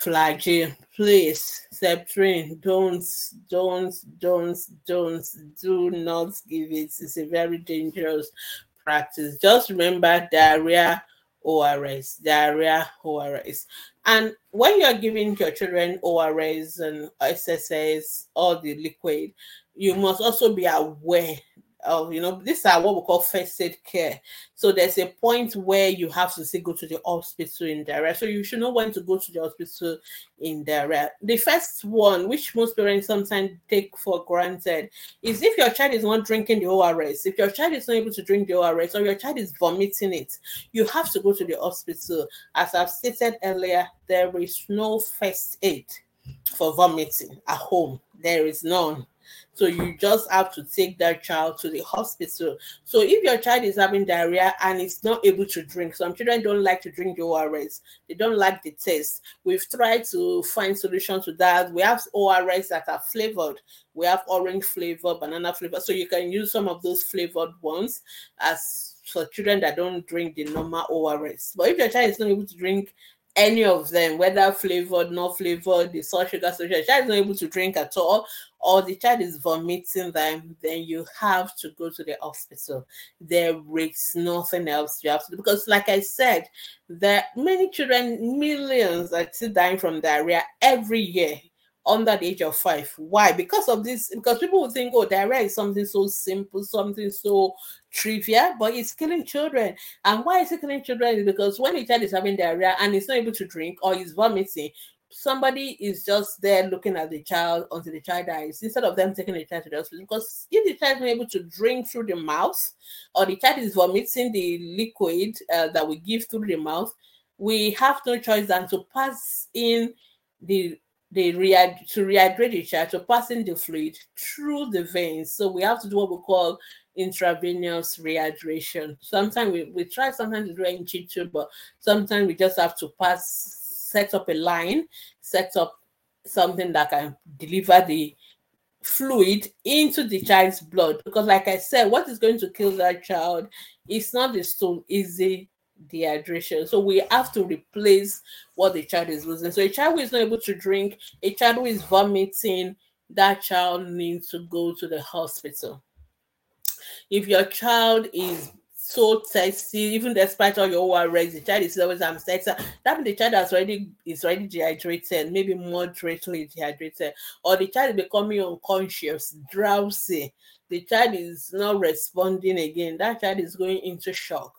flagyl. Please septrin don't don't don't don't do not give it. It's a very dangerous practice. Just remember diarrhea ORS, diarrhea ORS. And when you're giving your children ORS and SSS, all the liquid, you must also be aware of you know these are what we call first aid care. So there's a point where you have to say go to the hospital in diarrhea so you should know when to go to the hospital in diarrhea the first one which most parents sometimes take for granted is if your child is not drinking the ors if your child is not able to drink the ors or your child is vomiting it you have to go to the hospital. As i've stated earlier there is no first aid for vomiting at home. There is none So you just have to take that child to the hospital. So if your child is having diarrhea and is not able to drink, some children don't like to drink the ORS, they don't like the taste. We've tried to find solutions to that. We have ORS that are flavored. We have orange flavor, banana flavor. So you can use some of those flavored ones as for children that don't drink the normal ORS. But if your child is not able to drink any of them, whether flavored, not flavored, the salt sugar solution, the child is not able to drink at all, or the child is vomiting them, then you have to go to the hospital. There is nothing else you have to do because, like I said, there are many children, millions are still dying from diarrhea every year under the age of five. Why? Because of this, because people would think, oh, diarrhea is something so simple, something so trivial, but it's killing children. And why is it killing children? Because when a child is having diarrhea and is not able to drink or is vomiting, somebody is just there looking at the child until the child dies instead of them taking the child to the hospital. Because if the child is able to drink through the mouth or the child is vomiting the liquid uh, that we give through the mouth, we have no choice than to pass in the they rehydrate to rehydrate the child to passing the fluid through the veins. So we have to do what we call intravenous rehydration. Sometimes we, we try sometimes to do it in situ, but sometimes we just have to pass, set up a line, set up something that can deliver the fluid into the child's blood. Because like I said, what is going to kill that child is not the stool, is the dehydration. So we have to replace what the child is losing. So a child who is not able to drink, a child who is vomiting, that child needs to go to the hospital. If your child is so thirsty, even despite all your ORS, the child is always I'm thirsty. That means the child has already is already dehydrated, maybe moderately dehydrated, or the child is becoming unconscious, drowsy. The child is not responding again. That child is going into shock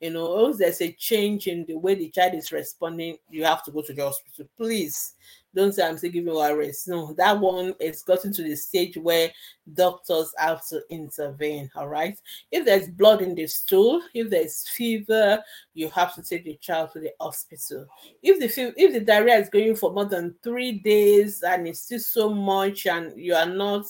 you know, if there's a change in the way the child is responding, you have to go to the hospital. Please don't say I'm still giving rest. No, that one is gotten to the stage where doctors have to intervene. All right. If there's blood in the stool, if there's fever, you have to take the child to the hospital. If the if the diarrhea is going for more than three days and it's still so much and you are not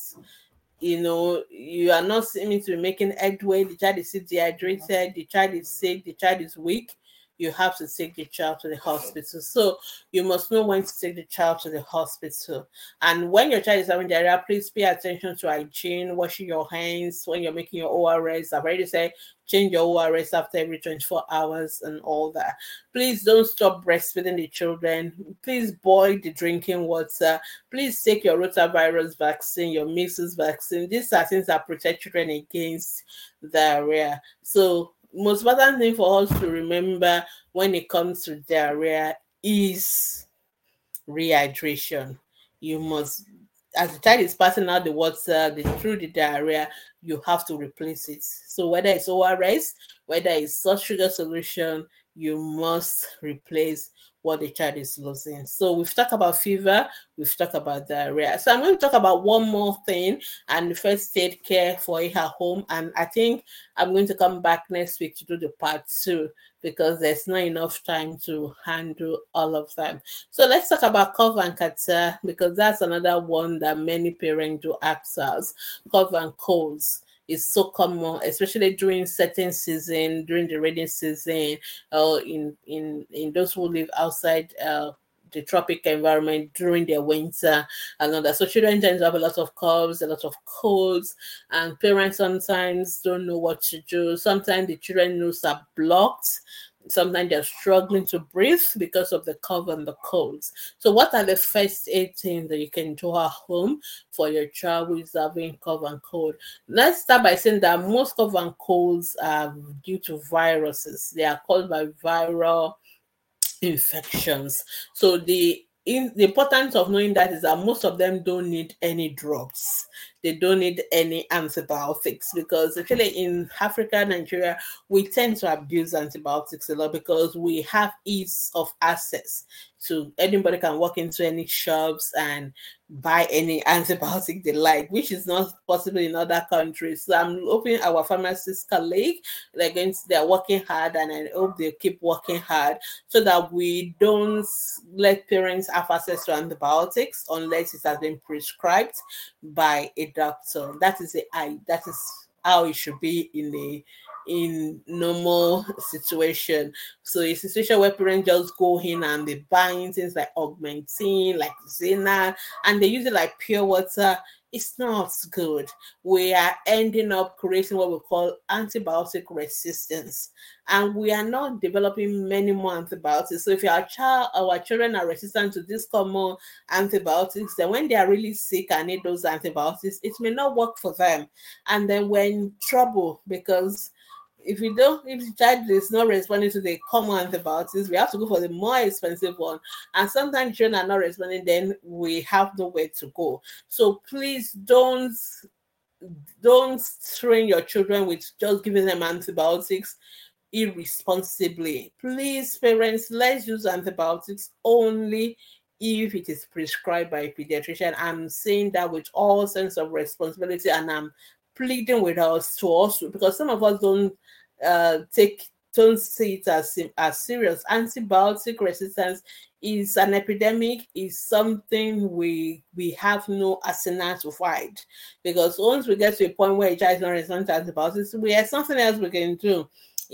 you know, you are not seeming to be making headway. The child is dehydrated, the child is sick, the child is weak. You have to take the child to the hospital. So you must know when to take the child to the hospital. And when your child is having diarrhea, please pay attention to hygiene, washing your hands when you're making your ORS. I've already said change your ORS after every 24 hours and all that. Please don't stop breastfeeding the children. Please boil the drinking water. Please take your rotavirus vaccine, your measles vaccine. These are things that protect children against diarrhea. So, most important thing for us to remember when it comes to diarrhea is rehydration. You must as the child is passing out the water the, through the diarrhea, you have to replace it. So whether it's ORS, whether it's salt sugar solution, you must replace what the child is losing. So we've talked about fever, we've talked about diarrhea. So I'm going to talk about one more thing and first aid care for at home. And I think I'm going to come back next week to do the part two because there's not enough time to handle all of them. So let's talk about cough and catarrh because that's another one that many parents do ask us. Cough and colds is so common, especially during certain season, during the rainy season, or in in in those who live outside uh, the tropic environment during their winter and all that. So children tend to have a lot of coughs, a lot of colds, and parents sometimes don't know what to do. Sometimes the children nose are blocked sometimes they're struggling to breathe because of the cough and the colds. So, what are the first eight things that you can do at home for your child who is having cough and cold? Let's start by saying that most cough and colds are due to viruses. They are caused by viral infections. So, the in, the importance of knowing that is that most of them don't need any drugs they don't need any antibiotics because actually in Africa, Nigeria, we tend to abuse antibiotics a lot because we have ease of access to anybody can walk into any shops and buy any antibiotic they like, which is not possible in other countries. So I'm hoping our pharmacist colleague they're going to, they're working hard and I hope they keep working hard so that we don't let parents have access to antibiotics unless it has been prescribed by a doctor. That is the I that is how it should be in a in normal situation. So a situation where parents just go in and they buy things like augmentin, like Zinnat, and they use it like pure water it's not good. We are ending up creating what we call antibiotic resistance, and we are not developing many more antibiotics. So, if our child, our children are resistant to these common antibiotics, then when they are really sick and need those antibiotics, it may not work for them, and then we're in trouble because if we don't, if the child is not responding to the common antibiotics, we have to go for the more expensive one. And sometimes children are not responding, then we have nowhere to go. So please don't don't train your children with just giving them antibiotics irresponsibly. Please, parents, let's use antibiotics only if it is prescribed by a pediatrician. I'm saying that with all sense of responsibility, and I'm pleading with us to also because some of us don't uh, take don't see it as, as serious. Antibiotic resistance is an epidemic, is something we we have no arsenal to fight. Because once we get to a point where child is not resistant to antibiotics, we have something else we can do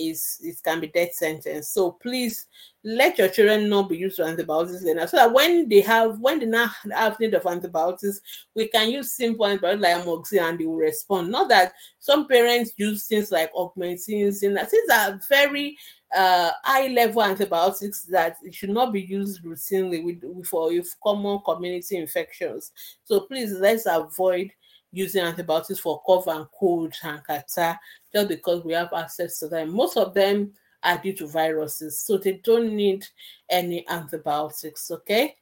is it can be death sentence. So please let your children not be used to antibiotics enough so that when they have when they now have need of antibiotics, we can use simple antibiotics like amoxicillin and they will respond. Not that some parents use things like augmentin, and these are very uh, high level antibiotics that should not be used routinely with, for common community infections. So please let's avoid using antibiotics for cough and cold and catarrh just because we have access to them. Most of them are due to viruses, so they don't need any antibiotics. Okay.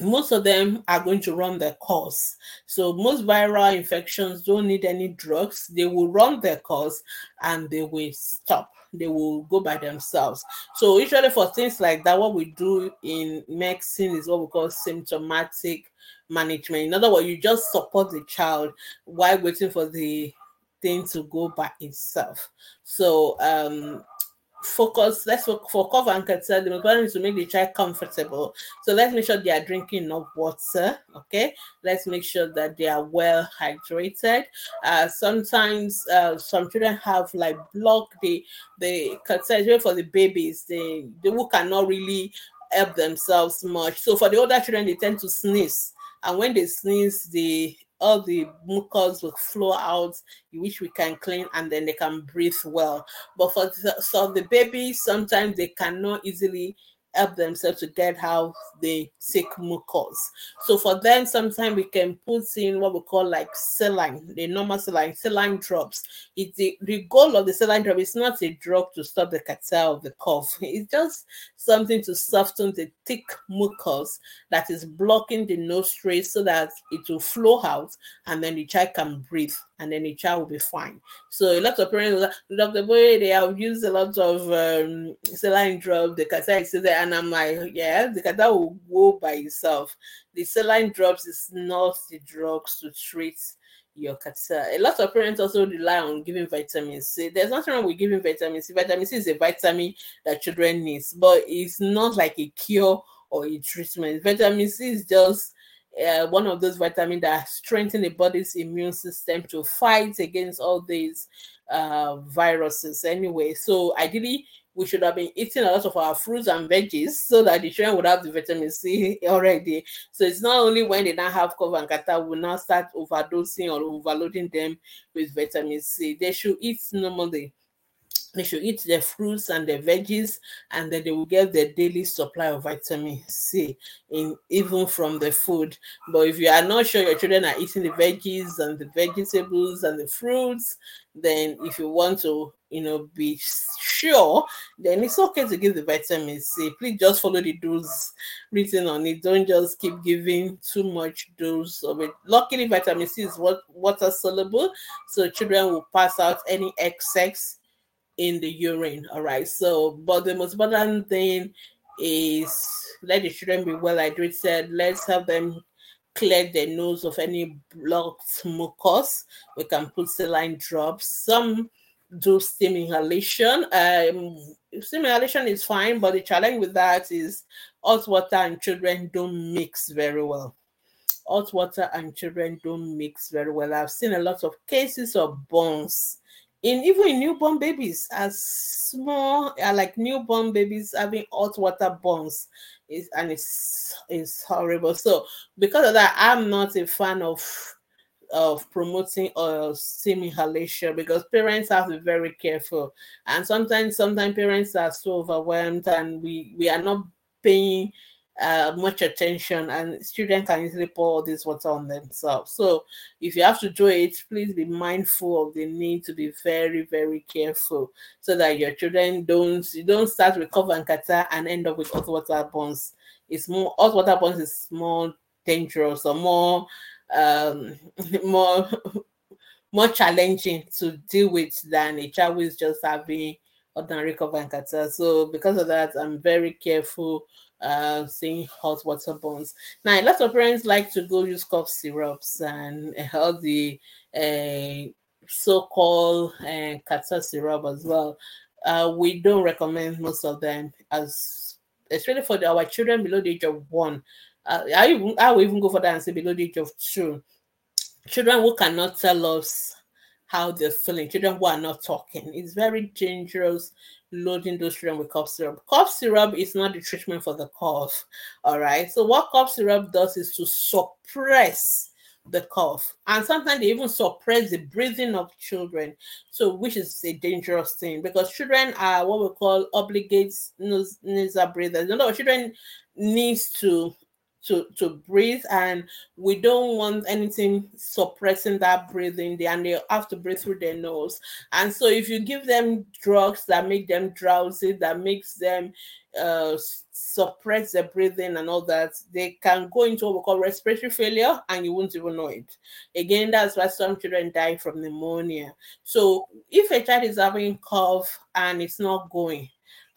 Most of them are going to run their course. So, most viral infections don't need any drugs. They will run their course and they will stop they will go by themselves. So usually for things like that, what we do in medicine is what we call symptomatic management. In other words, you just support the child while waiting for the thing to go by itself. So um focus let's work for cover and catarrh the important is to make the child comfortable. So let's make sure they are drinking enough water okay? Let's make sure that they are well hydrated. Uh sometimes uh some children have like block the the catarrh for the babies they they who cannot really help themselves much. So for the older children they tend to sneeze and when they sneeze, the all the mucus will flow out, which we can clean, and then they can breathe well. But for the, so the babies, sometimes they cannot easily help themselves to get out the sick mucus. So for them, sometimes we can put in what we call like saline, the normal saline, saline drops. It's the, the goal of the saline drop is not a drug to stop the catarrh of the cough. It's just something to soften the thick mucus that is blocking the nostrils so that it will flow out and then the child can breathe and then the child will be fine. So a lot of parents, Dr. Boy, they have used a lot of um, saline drop, the catarrh is there, and I'm like, yeah, the catarrh will go by itself. The saline drops is not the drugs to treat your catarrh. A lot of parents also rely on giving vitamin C. There's nothing wrong with giving vitamin C. Vitamin C is a vitamin that children need, but it's not like a cure or a treatment. Vitamin C is just uh, one of those vitamins that strengthen the body's immune system to fight against all these uh, viruses anyway. So ideally, we should have been eating a lot of our fruits and veggies so that the children would have the vitamin C already. So it's not only when they now have cough and catarrh, we now start overdosing or overloading them with vitamin C. They should eat normally they should eat their fruits and their veggies and then they will get their daily supply of vitamin c in even from the food. But if you are not sure your children are eating the veggies and the vegetables and the fruits then if you want to you know be sure then it's okay to give the vitamin c. Please just follow the dose written on it. Don't just keep giving too much dose of it. Luckily vitamin c is water soluble so children will pass out any excess in the urine. All right. So, but the most important thing is let the children be well hydrated. Let's have them clear their nose of any blocked mucus. We can put saline drops. Some do steam inhalation. Um, steam inhalation is fine, but the challenge with that is hot water and children don't mix very well. hot water and children don't mix very well. I've seen a lot of cases of burns in even in newborn babies as small uh, like newborn babies having hot water burns is and it's it's horrible. So because of that i'm not a fan of of promoting oil steam inhalation because parents have to be very careful. And sometimes sometimes parents are so overwhelmed and we we are not paying uh, much attention and students can easily pour this water on themselves. So if you have to do it, please be mindful of the need to be very, very careful so that your children don't you don't start with cough and catarrh and end up with hot water burns. It's more hot water burns is more dangerous or more um more more challenging to deal with than a child who is just having ordinary cough and catarrh. So because of that, I'm very careful uh, saying hot water burns. Now, lots of parents like to go use cough syrups and all the uh, so-called uh, catarrh syrup as well. Uh, we don't recommend most of them as especially for the, our children below the age of one. Uh, I, even, I will even go for that and say below the age of two. Children who cannot tell us how they're feeling, children who are not talking. It's very dangerous loading those children with cough syrup. Cough syrup is not the treatment for the cough. All right. So what cough syrup does is to suppress the cough. And sometimes they even suppress the breathing of children. So which is a dangerous thing because children are what we call obligate nasal breathers. You know, children needs to to to breathe and we don't want anything suppressing that breathing. And they have to breathe through their nose. And so if you give them drugs that make them drowsy that makes them uh, suppress their breathing and all that they can go into what we call respiratory failure and you won't even know it. Again that's why some children die from pneumonia. So if a child is having cough and it's not going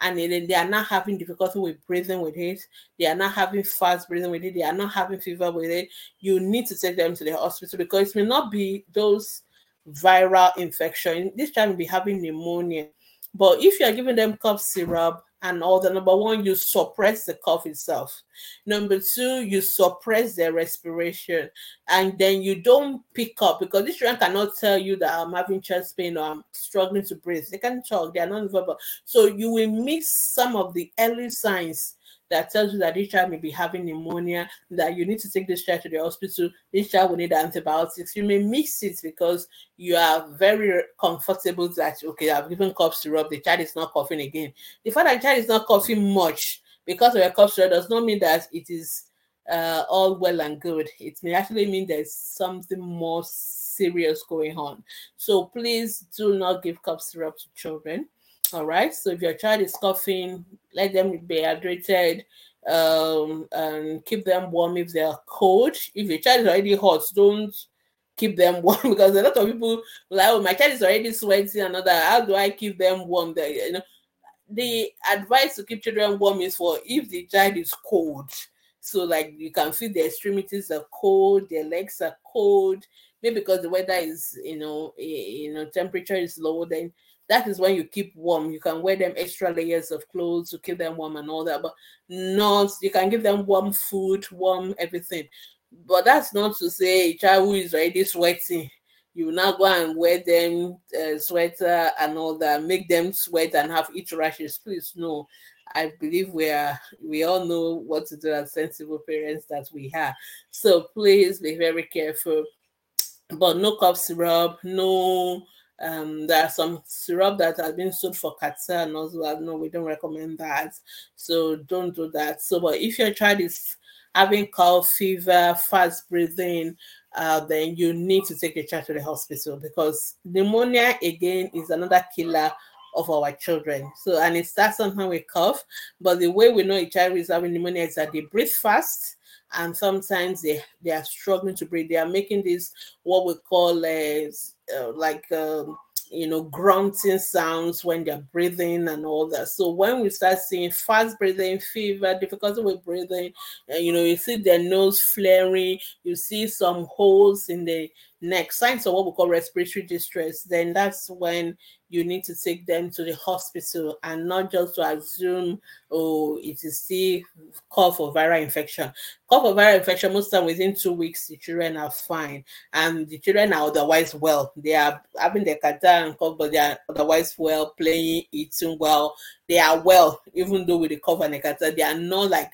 and they, they are not having difficulty with breathing with it, they are not having fast breathing with it, they are not having fever with it, you need to take them to the hospital because it may not be those viral infection. This child may be having pneumonia. But if you are giving them cough syrup and all the number one, you suppress the cough itself. Number two, you suppress their respiration, and then you don't pick up because this children cannot tell you that I'm having chest pain or I'm struggling to breathe. They can talk, they are not verbal. So you will miss some of the early signs that tells you that this child may be having pneumonia, that you need to take this child to the hospital, this child will need antibiotics. You may mix it because you are very comfortable that, okay, I've given cough syrup, the child is not coughing again. The fact that the child is not coughing much because of a cough syrup does not mean that it is uh, all well and good. It may actually mean there's something more serious going on. So please do not give cough syrup to children. All right. So if your child is coughing, let them be hydrated um, and keep them warm if they're cold. If your child is already hot, don't keep them warm because a lot of people like, oh, my child is already sweating and other. How do I keep them warm? The, you know, the advice to keep children warm is for if the child is cold. So like you can feel the extremities are cold, their legs are cold, maybe because the weather is, you know, you know, temperature is low, then that is when you keep warm. You can wear them extra layers of clothes to keep them warm and all that, but not you can give them warm food, warm everything. But that's not to say a child who is already sweating, you now go and wear them uh, sweater and all that, make them sweat and have itch rashes. Please no. I believe we are we all know what to do as sensible parents that we have. So please be very careful. But no cough syrup, no um, there are some syrup that has been sold for catarrh and also no, we don't recommend that. So don't do that. So, but if your child is having cough, fever, fast breathing, uh, then you need to take your child to the hospital because pneumonia again is another killer of our children. So, and it starts sometimes with cough, but the way we know a child is having pneumonia is that they breathe fast and sometimes they they are struggling to breathe. They are making this what we call uh, uh, like um, you know grunting sounds when they're breathing and all that. So when we start seeing fast breathing, fever, difficulty with breathing, uh, you know, you see their nose flaring, you see some holes in the next signs of what we call respiratory distress, then that's when you need to take them to the hospital and not just to assume, oh, it is still call for viral infection. Call for viral infection, most time within two weeks, the children are fine. And the children are otherwise well. They are having their catarrh and cough, but they are otherwise well, playing, eating well. They are well, even though with the cough and the catarrh, they are not like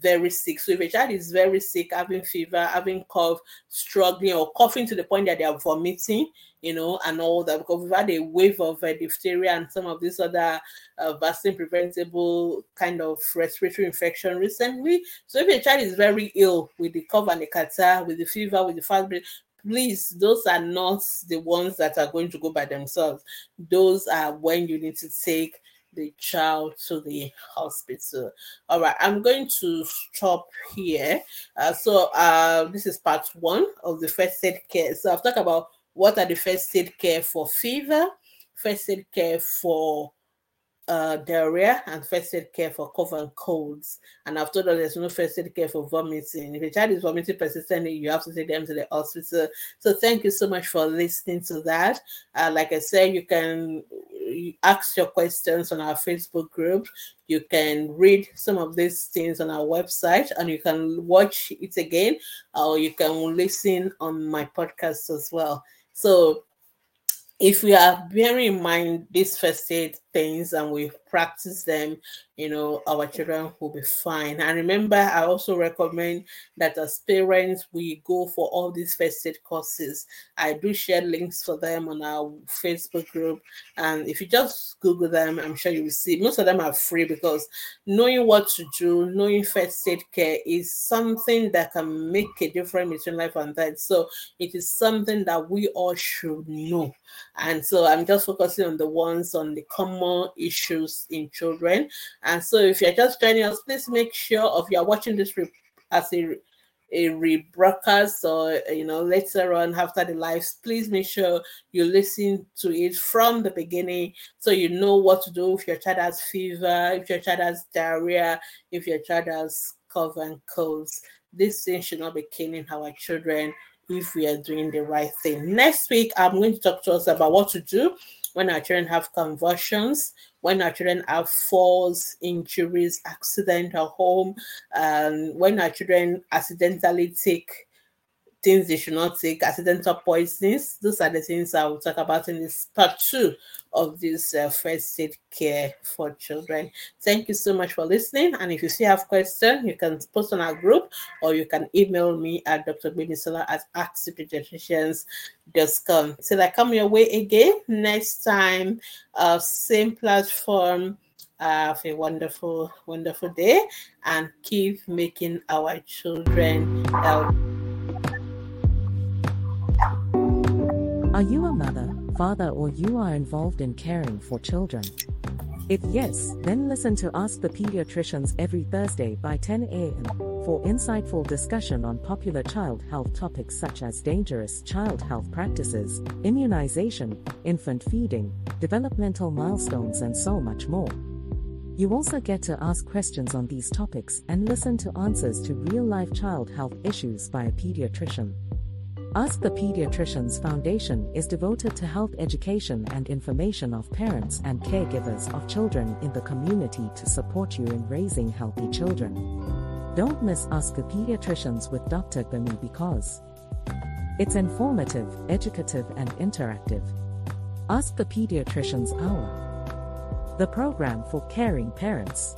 very sick. So if a child is very sick, having fever, having cough, struggling, or coughing to the point that they are vomiting, you know, and all that, because we've had a wave of uh, diphtheria and some of these other uh, vaccine preventable kind of respiratory infection recently. So if a child is very ill with the cough and the catarrh, with the fever, with the fast breath, please those are not the ones that are going to go by themselves those are when you need to take the child to the hospital. All right, I'm going to stop here. Uh, so uh, this is part one of the first aid care. So I've talked about what are the first aid care for fever, first aid care for uh, diarrhea and first aid care for cough and colds. And I've told us there's no first aid care for vomiting. If a child is vomiting persistently, you have to take them to the hospital. So thank you so much for listening to that. Uh, like I said, you can ask your questions on our Facebook group. You can read some of these things on our website and you can watch it again or you can listen on my podcast as well. So if we are bearing in mind these first aid things and we practice them, you know, our children will be fine. And remember, I also recommend that as parents, we go for all these first aid courses. I do share links for them on our Facebook group. And if you just Google them, I'm sure you will see most of them are free because knowing what to do, knowing first aid care is something that can make a difference between life and death. So it is something that we all should know. And so I'm just focusing on the ones on the common more in children. And so if you're just joining us, please make sure if you're watching this re- as a a rebroadcast or you know later on after the lives please make sure you listen to it from the beginning so you know what to do if your child has fever if your child has diarrhea if your child has cough and colds this thing should not be killing our children if we are doing the right thing next week i'm going to talk to us about what to do when our children have convulsions, when our children have falls, injuries, accident at home, and when our children accidentally take things they should not take, accidental poisonings. Those are the things I will talk about in this part two of this uh, first aid care for children. Thank you so much for listening. And if you still have questions, you can post on our group or you can email me at drbimisola at axipediatricians.com. Till I come your way again next time, uh, same platform. Uh, have a wonderful, wonderful day and keep making our children healthy. Are you a mother, father, or you are involved in caring for children? If yes, then listen to Ask the Pediatricians every Thursday by 10 a.m. for insightful discussion on popular child health topics such as dangerous child health practices, immunization, infant feeding, developmental milestones, and so much more. You also get to ask questions on these topics and listen to answers to real life child health issues by a pediatrician. Ask the Pediatricians Foundation is devoted to health education and information of parents and caregivers of children in the community to support you in raising healthy children. Don't miss Ask the Pediatricians with Dr. Gbemi because it's informative, educative, and interactive. Ask the Pediatricians Hour, the program for caring parents.